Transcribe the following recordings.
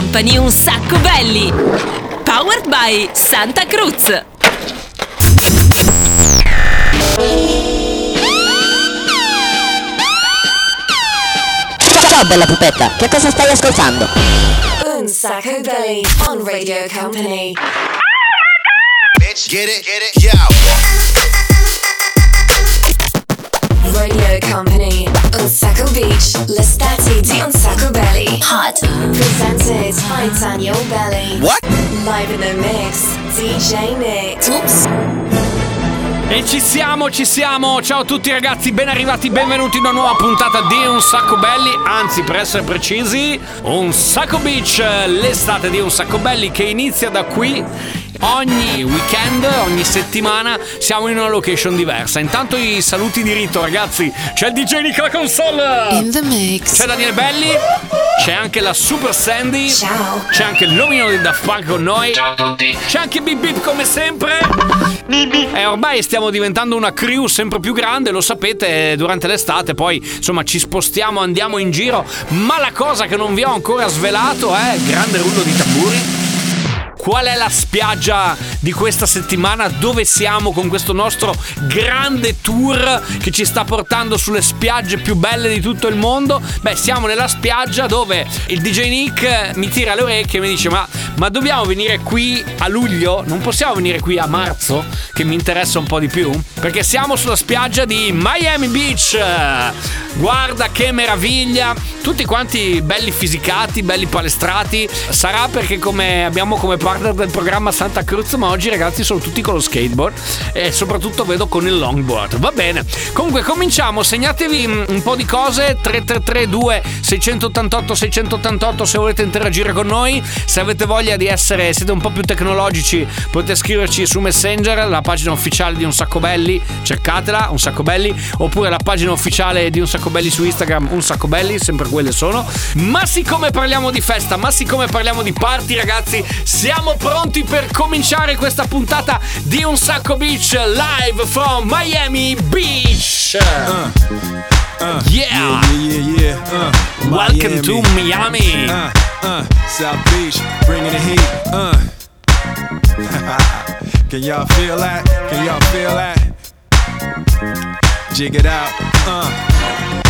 Company un sacco belli. Powered by Santa Cruz. Ciao bella pupetta, che cosa stai ascoltando? Un sacco belly on Radio Company. Bitch, get it, get it, yo. Radio Company. Un sacco beach. L'estate di Un sacco belly. Hot. Presented by Daniel Belly. What? Live in the mix. DJ Nick. Oops. E ci siamo, ci siamo! Ciao a tutti ragazzi, ben arrivati, benvenuti in una nuova puntata di Un Sacco Belli, anzi per essere precisi, Un Sacco Beach, l'estate di Un Sacco Belli che inizia da qui. Ogni weekend, ogni settimana siamo in una location diversa. Intanto i saluti di rito ragazzi, c'è il DJ Nick alla console! In the mix. C'è Daniele Belli, c'è anche la Super Sandy, Ciao. c'è anche l'omino di Daft Punk con noi. Ciao a tutti. C'è anche Bip Bip come sempre. E ormai stiamo diventando una crew sempre più grande, lo sapete, durante l'estate poi insomma ci spostiamo, andiamo in giro, ma la cosa che non vi ho ancora svelato è grande rullo di tamburi. Qual è la spiaggia di questa settimana? Dove siamo con questo nostro grande tour che ci sta portando sulle spiagge più belle di tutto il mondo? Beh, siamo nella spiaggia dove il DJ Nick mi tira le orecchie e mi dice: Ma, ma dobbiamo venire qui a luglio? Non possiamo venire qui a marzo? Che mi interessa un po' di più? Perché siamo sulla spiaggia di Miami Beach. Guarda che meraviglia! Tutti quanti belli fisicati, belli palestrati. Sarà perché come abbiamo come partner del programma Santa Cruz, ma oggi ragazzi sono tutti con lo skateboard e soprattutto vedo con il longboard. Va bene. Comunque cominciamo, segnatevi mm, un po' di cose 3332 688 688 se volete interagire con noi, se avete voglia di essere siete un po' più tecnologici, potete scriverci su Messenger, la pagina ufficiale di Un Sacco Belli, cercatela, Un Sacco Belli, oppure la pagina ufficiale di Un Sacco Belli su Instagram, Un Sacco Belli, sempre quelle sono. Ma siccome parliamo di festa, ma siccome parliamo di party ragazzi, siamo pronti per cominciare questa puntata di Un Sacco Beach live from Miami Beach. yeah. Yeah, yeah, yeah. Uh, Welcome to Miami. Uh, uh, South Beach, bringing the heat. Uh. Can y'all feel that? Can y'all feel that? Jig it out.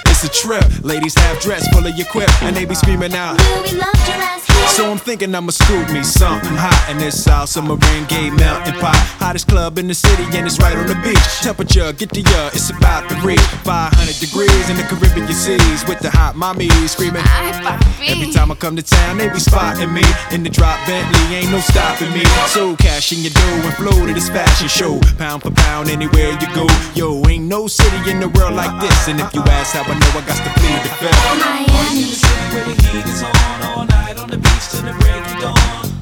It's a trip. Ladies have dress full of your quip, and they be screaming out. Will we love your ass here? So I'm thinking I'ma scoop me something hot in this South Submarine Gay Mountain Pot. Hottest club in the city and it's right on the beach. Temperature, get the uh, it's about to reach 500 degrees in the Caribbean seas with the hot mommies screaming. Every time I come to town, they be spotting me in the drop Bentley, ain't no stopping me. So cash in your dough and flow to this fashion show, pound for pound anywhere you go. Yo, ain't no city in the world like this. And if you ask how I know, I got to plead the fifth. Miami. Where the heat is on all night on the beach till the break of dawn.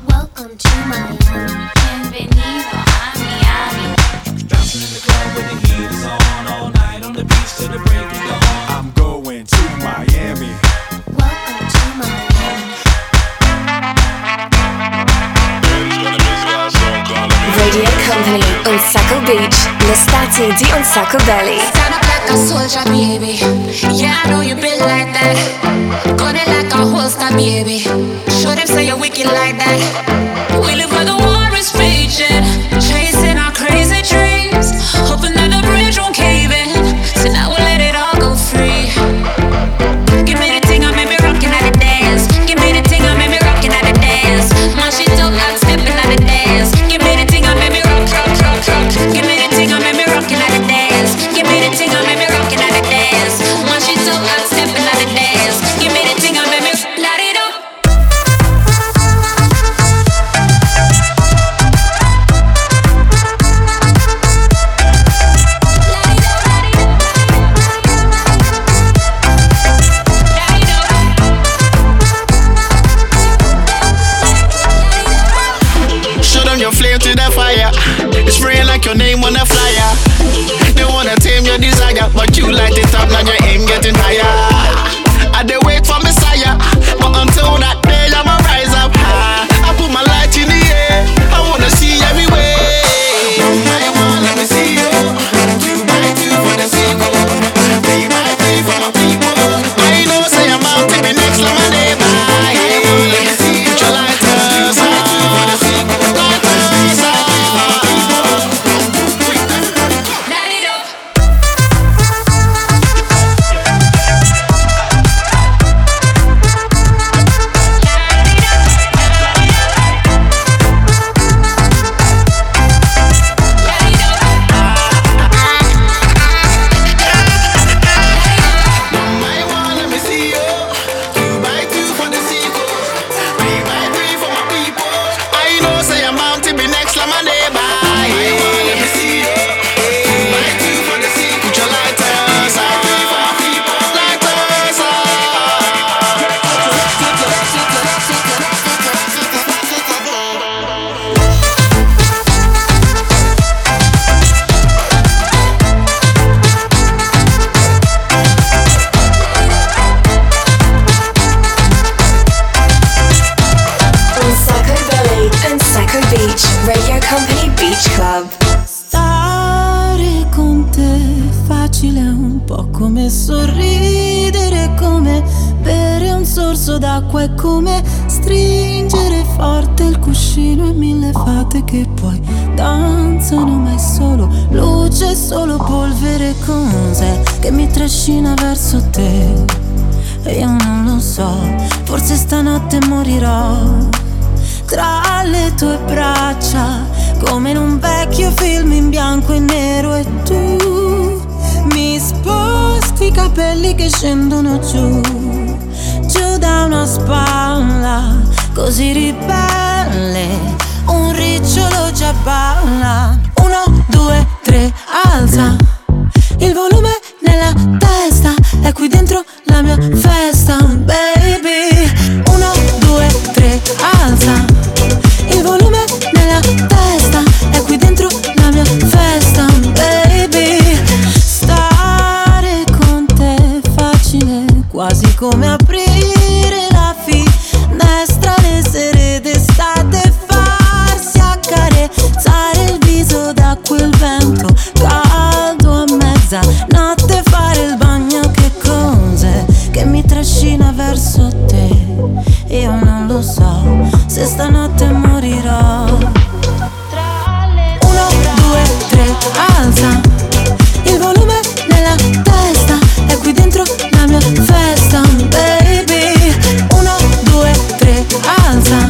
Welcome to Miami. Bienvenido a Miami. Bouncing in the club where the heat is on all night on the beach till the break of dawn. I'm going to Miami. Welcome to Miami. Radio Company on Beach, l'estate di Onsacco Belly. Like a soldier, baby. Yeah, I know you been like that. Gun it like a holster, baby. Show them say you're wicked like that. club. Stare con te facile è un po' come sorridere Come bere un sorso d'acqua È come stringere forte il cuscino E mille fate che poi danzano ma è solo luce Solo polvere con sé che mi trascina verso te. E io non lo so, forse stanotte morirò tra le tue braccia come in un vecchio film in bianco e nero e tu mi sposti i capelli che scendono giù, giù da una spalla così ribelle, un ricciolo già balla. Uno, due, tre, alza il volume nella testa, è qui dentro la mia festa, baby. Lo so se stanotte morirò. Uno, due, tre, alza il volume nella testa, è qui dentro la mia festa, baby. Uno, due, tre, alza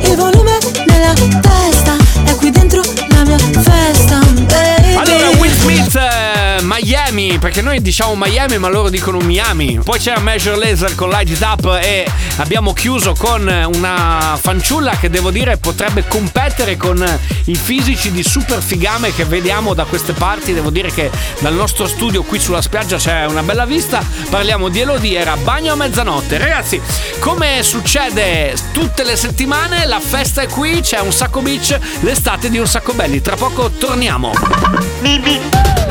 il volume nella testa, è qui dentro la mia festa, baby. Allora, Will Smith, eh, Miami, perché noi diciamo Miami, ma loro dicono Miami. Poi c'era Measure Laser con Light It Up e abbiamo chiuso con una fanciulla che devo dire potrebbe competere con i fisici di super figame che vediamo da queste parti. Devo dire che dal nostro studio qui sulla spiaggia c'è una bella vista. Parliamo di Elodie, era bagno a mezzanotte. Ragazzi, come succede tutte le settimane, la festa è qui, c'è un sacco beach, l'estate di un sacco belli. Tra poco torniamo.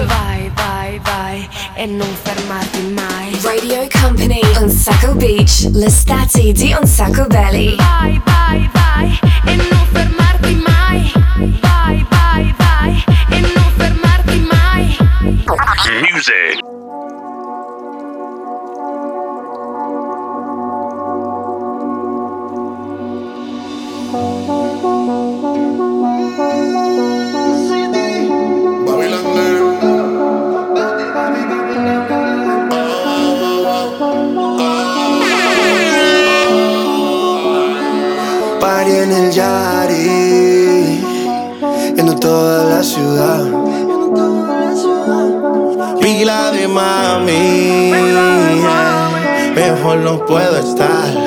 Vai, vai, vai e non fermarti mai. Radio Company on Sacco Beach, l'estate di Un Sacco Belly. Vai, vai, vai e non fermarti mai. Vai, vai, vai e non fermarti mai. Music. En el Yari, yendo toda la ciudad. Pila de mami, mejor no puedo estar.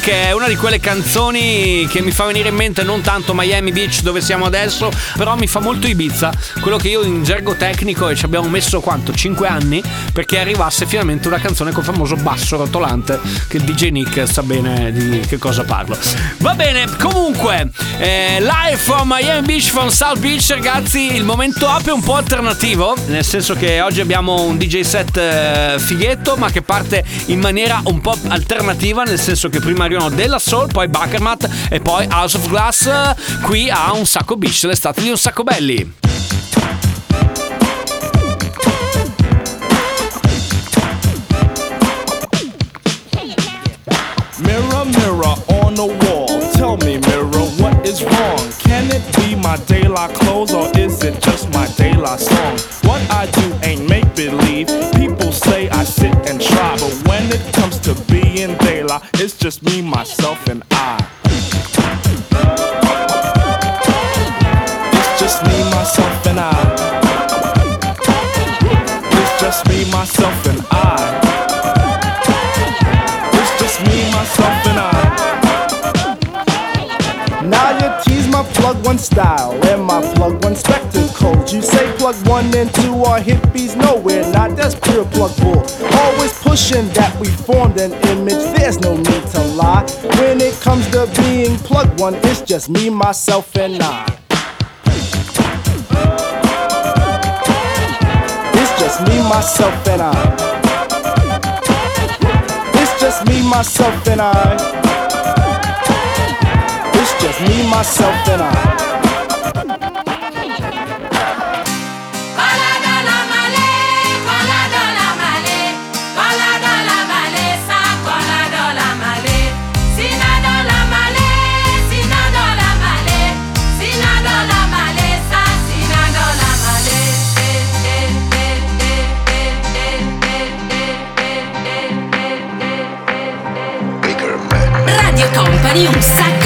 Che è una di quelle canzoni che mi fa venire in mente non tanto Miami Beach dove siamo adesso, però mi fa molto Ibiza. Quello che io in gergo tecnico e ci abbiamo messo quanto? 5 anni perché arrivasse finalmente una canzone col famoso basso rotolante che DJ Nick sa bene di che cosa parlo. Va bene, comunque, eh, live from Miami Beach, from South Beach, ragazzi, il momento up è un po' alternativo, nel senso che oggi abbiamo un DJ set eh, fighetto, ma che parte in maniera un po' alternativa, nel senso che prima arrivano della Soul, poi Buckermat e poi House of Glass qui a un sacco beach, l'estate di un sacco belli. Mirror, mirror on the wall. Tell me, mirror, what is wrong? Can it be my daylight clothes or is it just my daylight song? What I do it's just me, myself, and I. It's just me, myself, and I. It's just me, myself, and I. It's just me, myself, and I. Now you tease my plug one style and my plug one spectacles. You say plug one and two are hippies, no we're not. That's pure plug bull. That we formed an image. There's no need to lie. When it comes to being plugged one, it's just me, myself, and I. It's just me, myself, and I. It's just me, myself, and I. It's just me, myself, and I. Radio Company un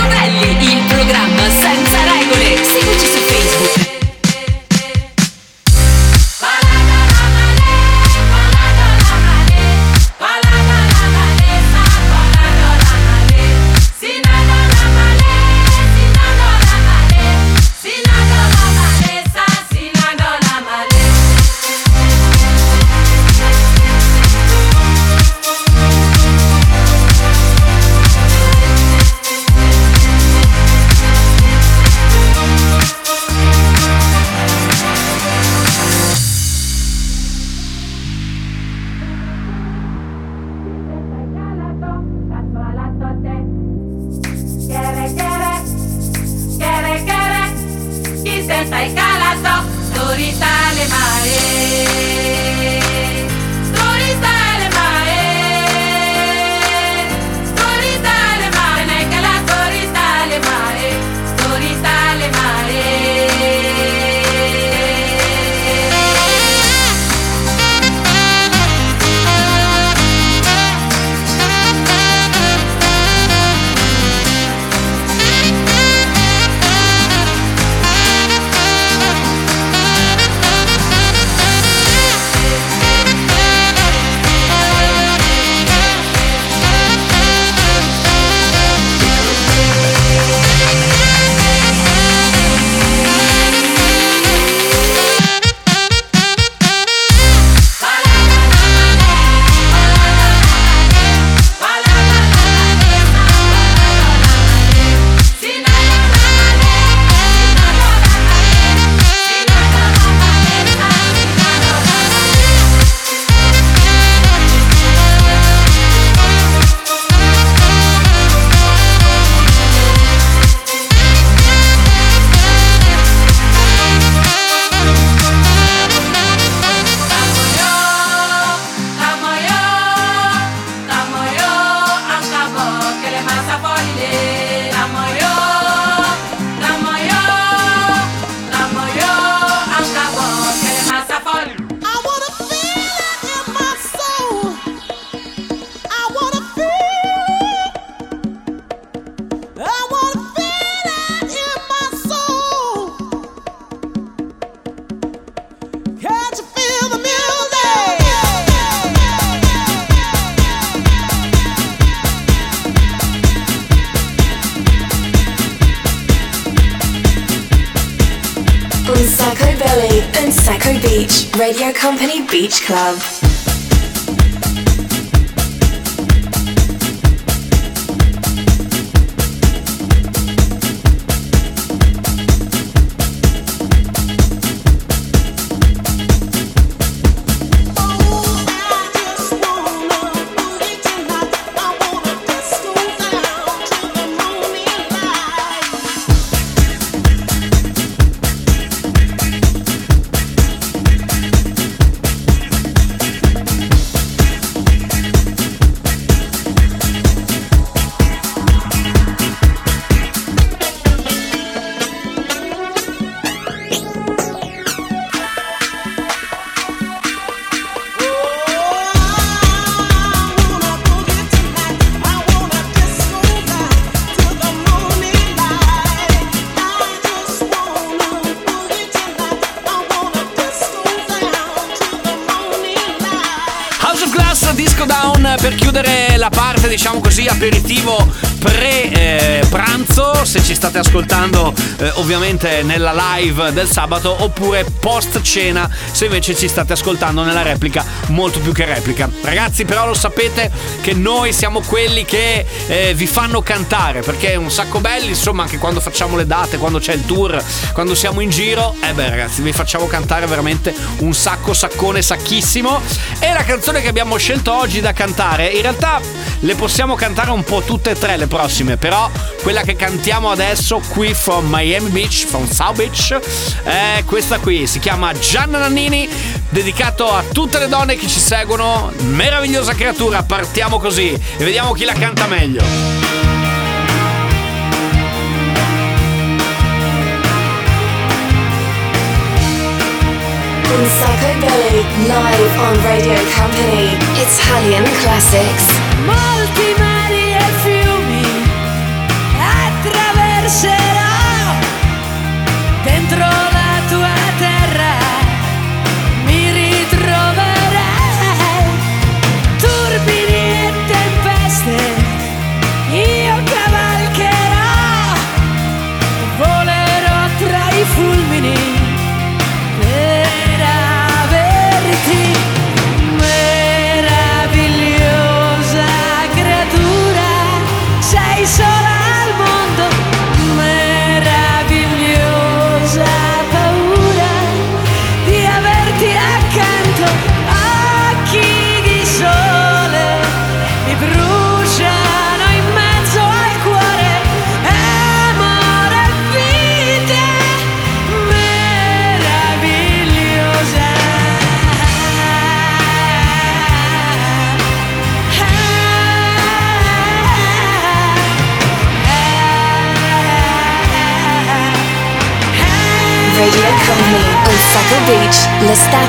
ovviamente nella live del sabato, oppure post cena, se invece ci state ascoltando nella replica, molto più che replica. Ragazzi, però lo sapete che noi siamo quelli che eh, vi fanno cantare perché è un sacco belli, insomma, anche quando facciamo le date, quando c'è il tour, quando siamo in giro. Eh beh, ragazzi, vi facciamo cantare veramente un sacco, saccone, sacchissimo. E la canzone che abbiamo scelto oggi da cantare, in realtà le possiamo cantare un po' tutte e tre le prossime, però quella che cantiamo adesso qui from Miami Beach, from South Beach, è questa qui, si chiama Gianna Nannini, dedicato a tutte le donne che ci seguono. Meravigliosa creatura, partiamo così e vediamo chi la canta meglio. Sacco Belly, live on Radio Company. Italian classics. Molti mari e fiumi attraverserò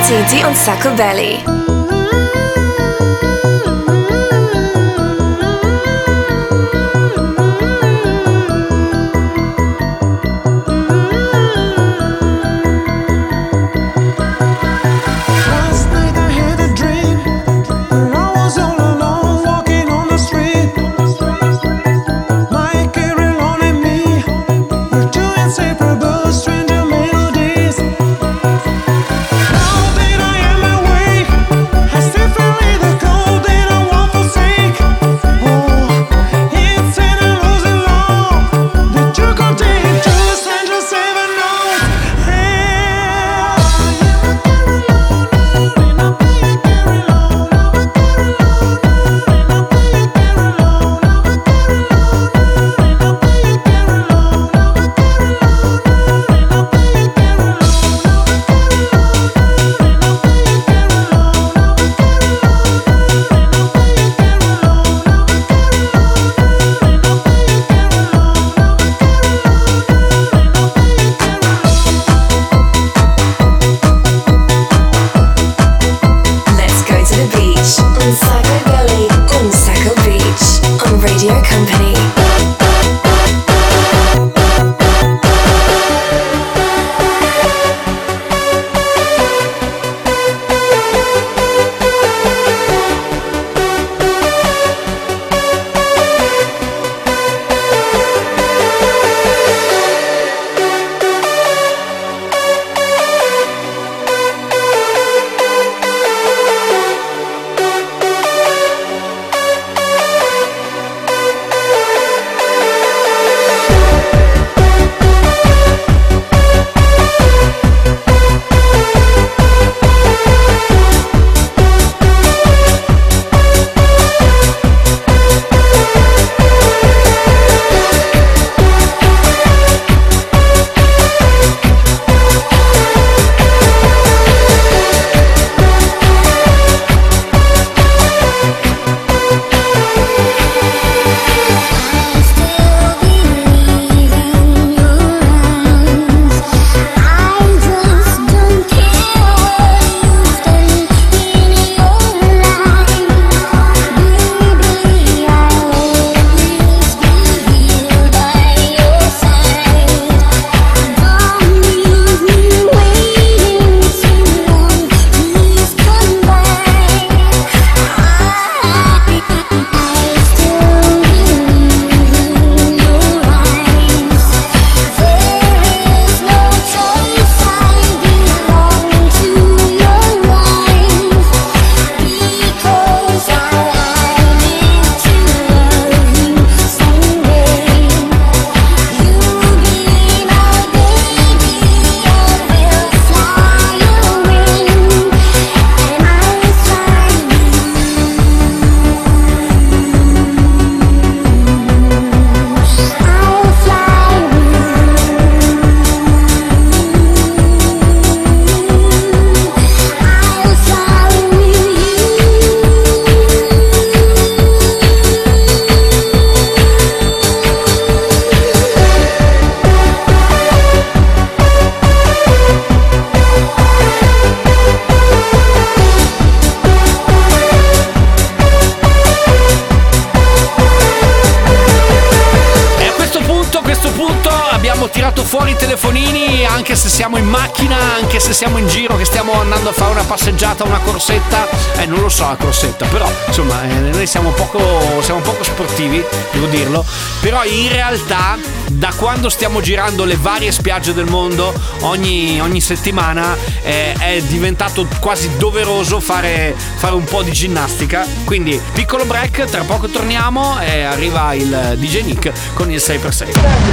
Beach. L'estate di On Sacco Belly. Fuori i telefonini anche se siamo in macchina, anche se siamo in giro, che stiamo andando a fare una passeggiata, una corsetta. Eh, non lo so la corsetta, però insomma, eh, noi siamo poco, siamo poco sportivi, devo dirlo. Però in realtà, da quando stiamo girando le varie spiagge del mondo, ogni, ogni settimana eh, è diventato quasi doveroso fare, fare un po' di ginnastica. Quindi, piccolo break, tra poco torniamo e arriva il DJ Nick con il 6x6.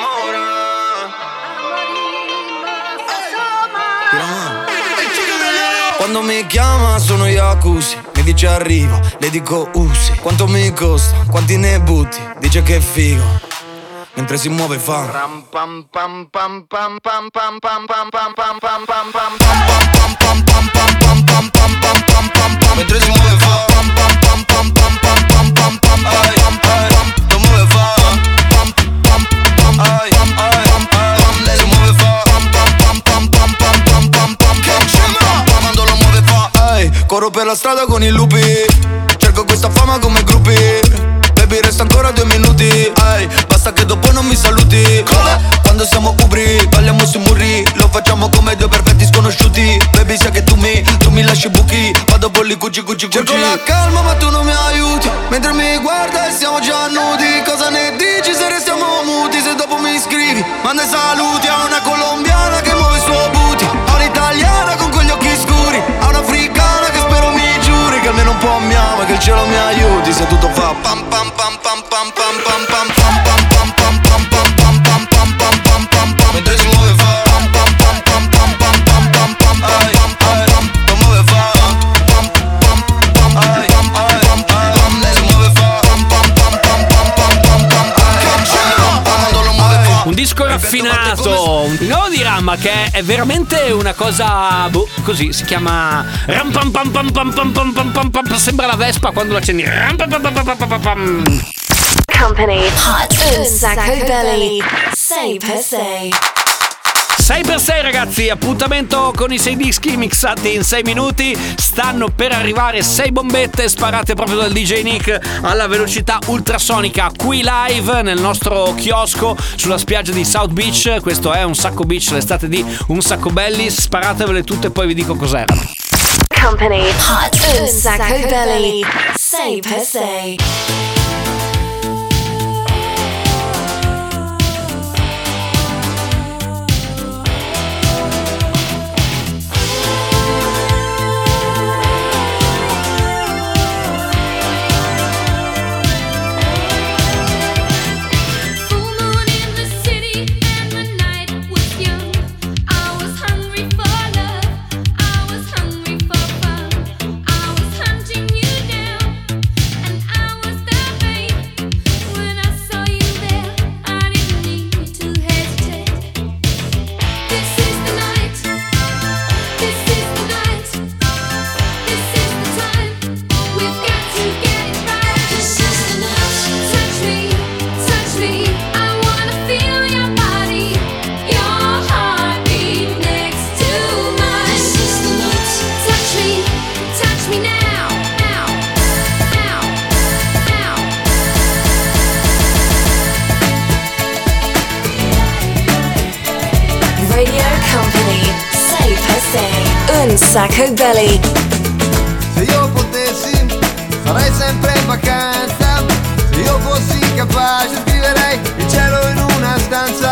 Quando mi chiama sono Yakusi Mi dice arrivo, le dico usi Quanto mi costa, quanti ne butti Dice che è figo Mentre si muove fa Ram pam pam pam pam pam pam pam pam pam pam pam pam pam Mentre si muove fa pam pam pam pam pam pam pam pam pam Ai, ai, pam, lo muove fa corro per la strada con i lupi. Cerco questa fama come gruppi. Baby resta ancora due minuti. Ai, basta che dopo non mi saluti. Quando siamo ubri, balliamo sui muri. Lo facciamo come due perfetti sconosciuti. Baby sai che tu mi, tu mi lasci buchi. Vado polli cuci cuci cuci Cerco la calma ma tu non mi programma che è veramente una cosa. Boh, così si chiama. Sembra la Vespa quando la l'accendi. Company. Hot un sacco belly. say per sei. 6x6 ragazzi, appuntamento con i 6 dischi mixati in 6 minuti. Stanno per arrivare 6 bombette sparate proprio dal DJ Nick alla velocità ultrasonica qui live nel nostro chiosco sulla spiaggia di South Beach. Questo è un sacco beach, l'estate di un sacco belli. Sparatevele tutte e poi vi dico cos'era. Company Hot un sacco belli 6 per 6. Un Sacco Belly. Se io potessi sarei sempre in vacanza Se io fossi capace scriverei il cielo in una stanza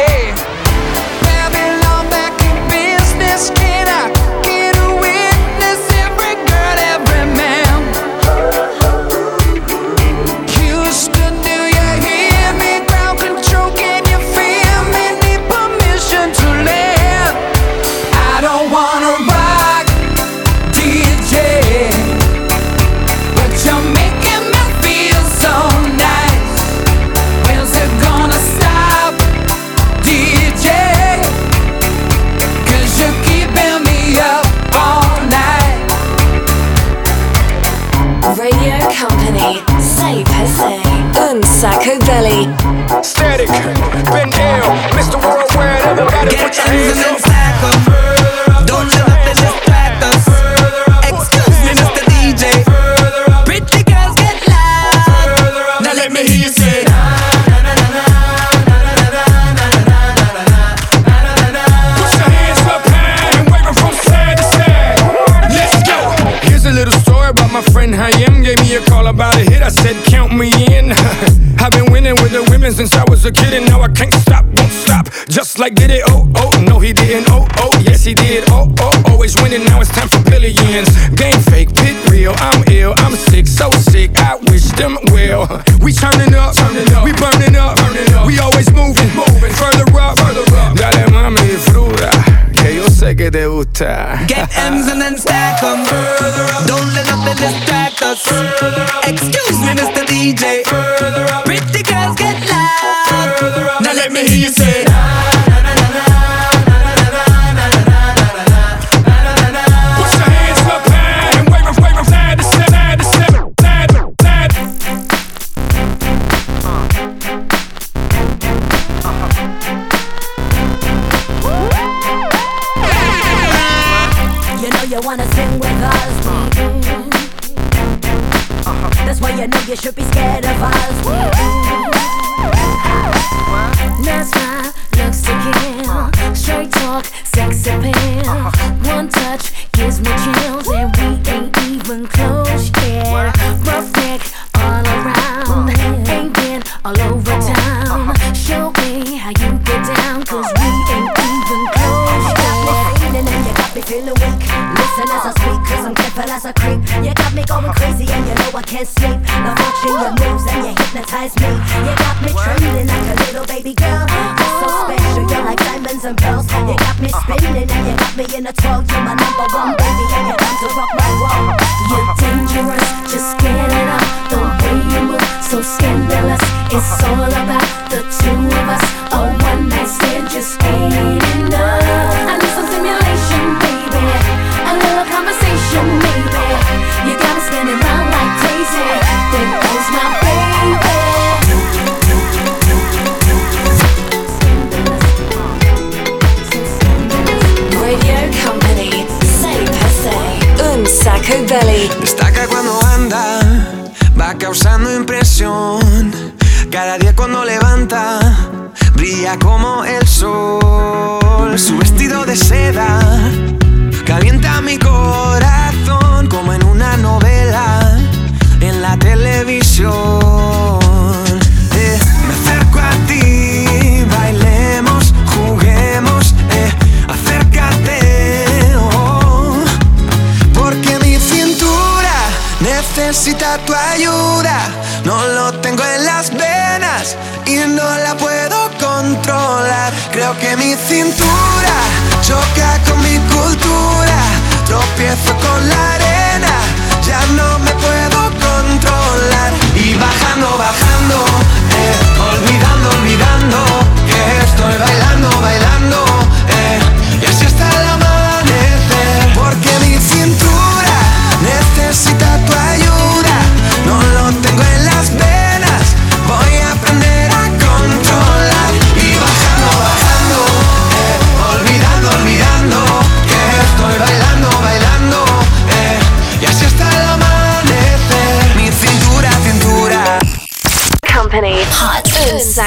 hands and then stack them. Don't let nothing distract us. Excuse me, Mr. DJ. Pretty girls get loud. Now let me hear you say.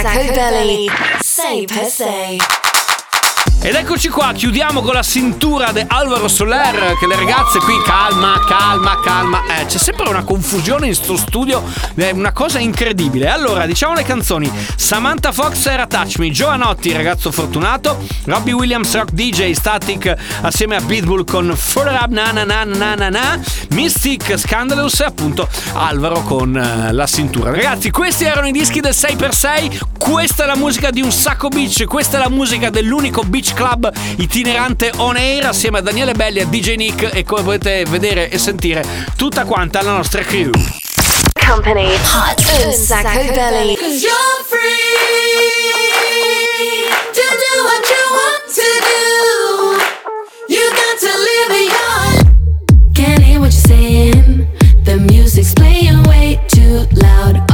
Sacco belly. Say per se. Ed eccoci qua, chiudiamo con la cintura di Alvaro Soler. Che le ragazze qui, calma, calma, calma. Eh, c'è sempre una confusione in sto studio, è una cosa incredibile. Allora, diciamo le canzoni: Samantha Fox era Touch Me, Giovanotti, ragazzo fortunato, Robbie Williams, Rock DJ, Static assieme a Pitbull con Further Up Na Na Na Na Na Na, Mystic, Scandalous e appunto Alvaro con eh, la cintura. Ragazzi, questi erano i dischi del 6x6. Questa è la musica di un sacco beach, questa è la musica dell'unico beach club itinerante on air assieme a Daniele Belli e a DJ Nick e come potete vedere e sentire tutta quanta la nostra crew. Company. Hot un sacco belly. Cause you're free to do what you want to do. You got to live your Can't hear what you're saying. The music's playing way too loud.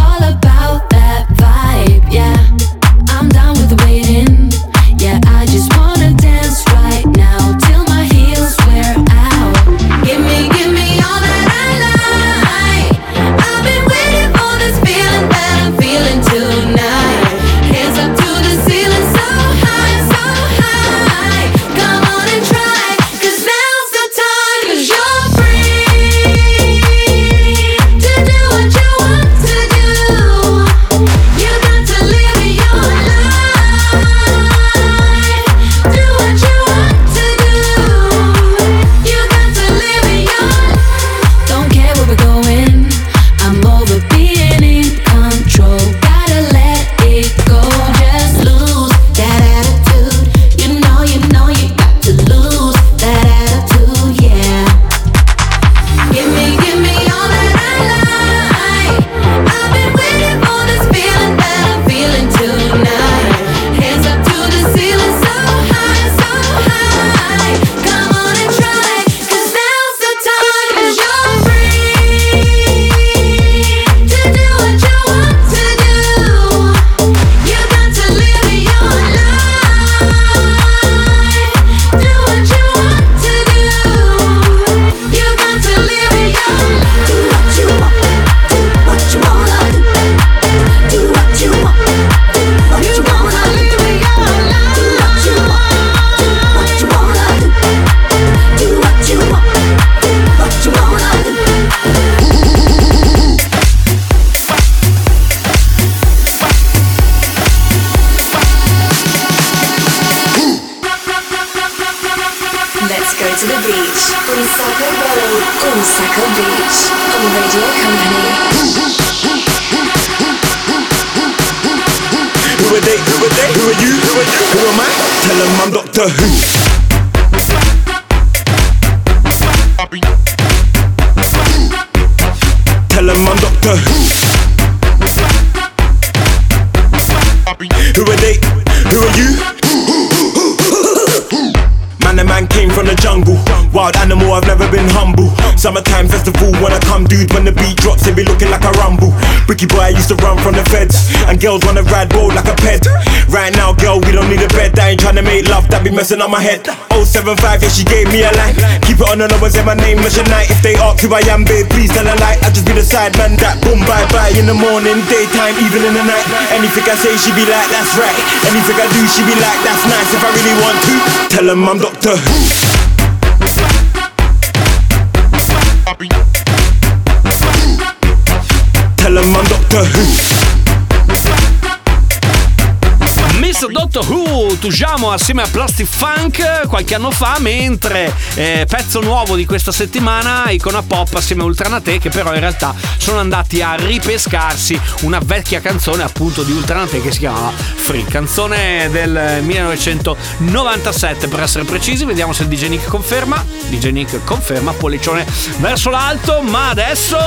The Who. Summertime festival, when I come, dude, when the beat drops, it be looking like a rumble. Bricky boy, I used to run from the feds. And girls wanna ride road like a ped. Right now, girl, we don't need a bed. I ain't tryna make love, that be messing up my head. 075, yeah, she gave me a line. Keep it on the low and my name is night. If they ask who I am, babe, please tell a lie. I just be the side man that boom, bye bye. In the morning, daytime, even in the night. Anything I say, she be like, that's right. Anything I do, she be like, that's nice. If I really want to, tell them I'm Doctor Who. Tell I'm Doctor Who. Miss Doctor Who, Tujamo assieme a Plastic Funk qualche anno fa, mentre eh, pezzo nuovo di questa settimana, Icona Pop assieme a Ultranate, che però in realtà sono andati a ripescarsi una vecchia canzone appunto di Ultranate che si chiamava Free, canzone del 1997 per essere precisi, vediamo se il DJ Nick conferma, DJ Nick conferma, pollicione verso l'alto, ma adesso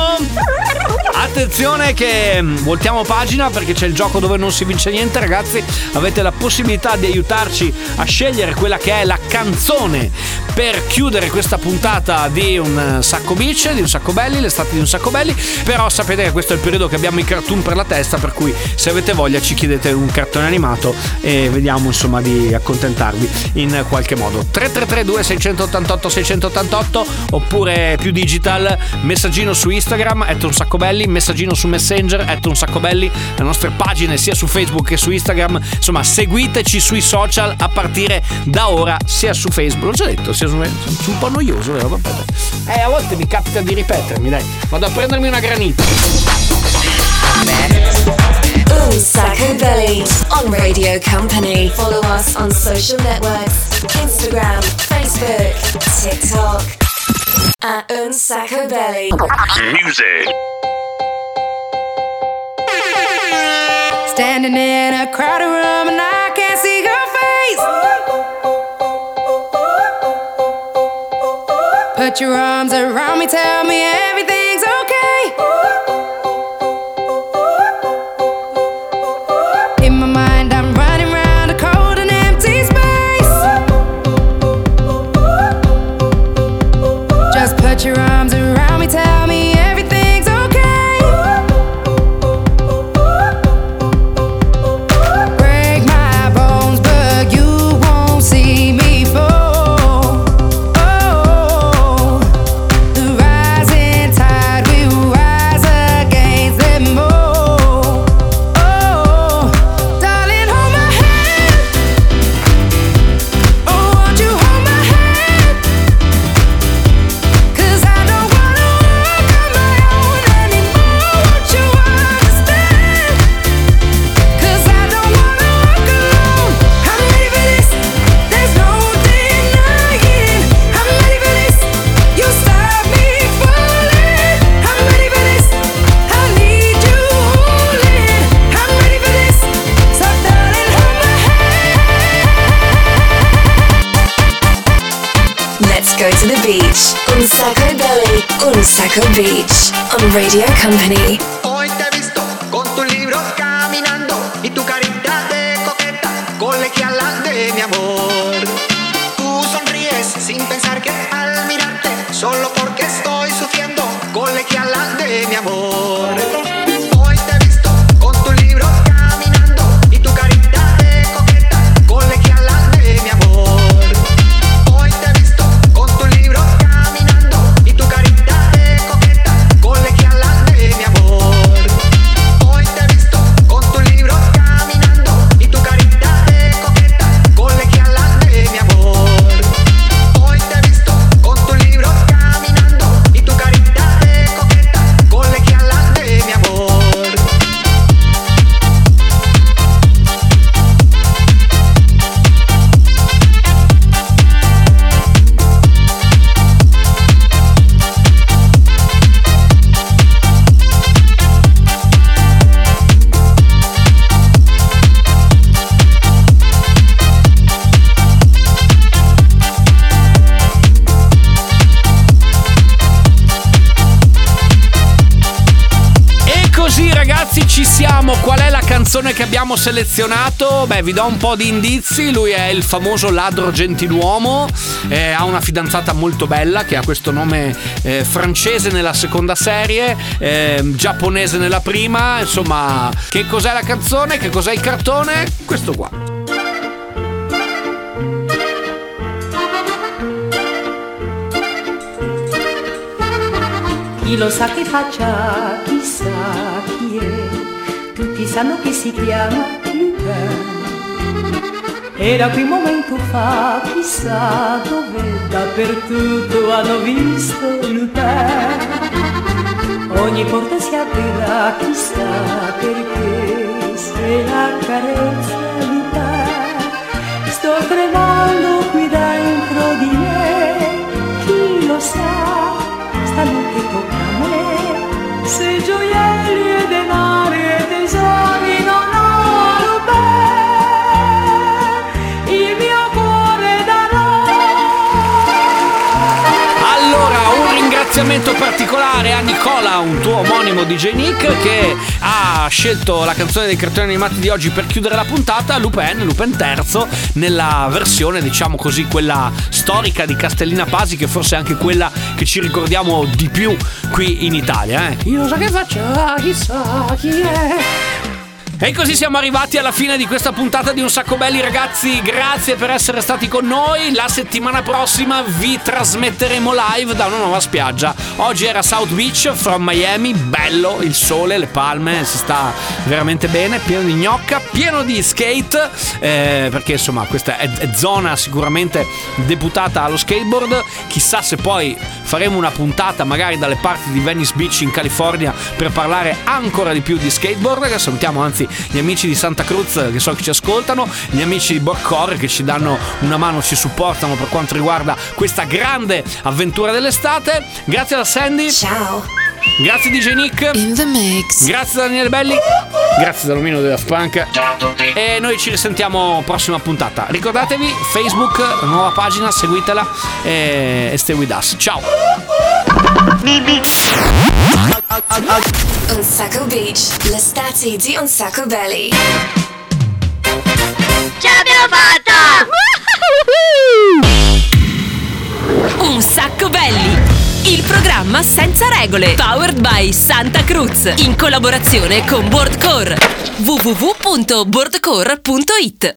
attenzione che mm, voltiamo pagina perché c'è il gioco dove non si vince niente ragazzi, avete la possibilità di aiutarci a scegliere quella che è la canzone per chiudere questa puntata di un sacco beach, di un sacco belli, l'estate di un sacco belli. Però sapete che questo è il periodo che abbiamo i cartoon per la testa, per cui se avete voglia ci chiedete un cartone animato e vediamo insomma di accontentarvi in qualche modo. 3332 688 688 oppure più digital, messaggino su Instagram, è un sacco belli, messaggino su Messenger, è un sacco belli, le nostre pagine sia su Facebook che su Instagram, insomma seguiteci sui social a partire da ora sia su Facebook, l'ho già detto, sia su sono un po' noioso, vero? Eh, a volte mi capita di ripetermi, dai. Vado a prendermi una granita. Un Sacco Belly on Radio Company. Follow us on social networks Instagram, Facebook, TikTok. At Un Sacco Belly. Music. Standing in a crowded room and I can't see your face. Put your arms around me, tell me everything's Belly. Un Sacco Beach on Radio Company. Ragazzi ci siamo, qual è la canzone che abbiamo selezionato? Beh vi do un po' di indizi, lui è il famoso ladro gentiluomo, eh, ha una fidanzata molto bella che ha questo nome eh, francese nella seconda serie, eh, giapponese nella prima, insomma che cos'è la canzone, che cos'è il cartone? Questo qua. Chi lo sa che faccia, chissà chi è, tutti sanno che si chiama Lupin. E da quel momento fa, chissà dove, dappertutto hanno visto Lupin. Ogni porta si aprirà, chissà perché, se la carezza Lupin. Sto tremando qui dentro di me, chi lo sa, me. Se gioielli ringraziamento particolare a Nicola, un tuo omonimo DJ Nick, che ha scelto la canzone dei cartoni animati di oggi per chiudere la puntata, Lupin, Lupin terzo, nella versione, diciamo così, quella storica di Castellina Pasi, che forse è anche quella che ci ricordiamo di più qui in Italia. Eh. Io so che faccio, chissà chi è. E così siamo arrivati alla fine di questa puntata di Un Sacco Belli ragazzi, grazie per essere stati con noi, la settimana prossima vi trasmetteremo live da una nuova spiaggia. Oggi era South Beach from Miami, bello, il sole, le palme, si sta veramente bene, pieno di gnocca, pieno di skate, eh, perché insomma questa è, è zona sicuramente deputata allo skateboard, chissà se poi faremo una puntata magari dalle parti di Venice Beach in California per parlare ancora di più di skateboard, che salutiamo anzi gli amici di Santa Cruz che so che ci ascoltano, gli amici di Borcor che ci danno una mano, ci supportano per quanto riguarda questa grande avventura dell'estate. Grazie da Sandy. Ciao. Grazie DJ Nick. In the mix. Grazie Daniele Belli. Grazie Dalomino della Spunk. E noi ci risentiamo prossima puntata. Ricordatevi, Facebook, nuova pagina, seguitela e, e stay with us. Ciao. Un sacco beach, l'estate di Un sacco belly. Ce l'abbiamo fatta! Un sacco belli! Il programma senza regole, powered by Santa Cruz, in collaborazione con Boardcore. www.boardcore.it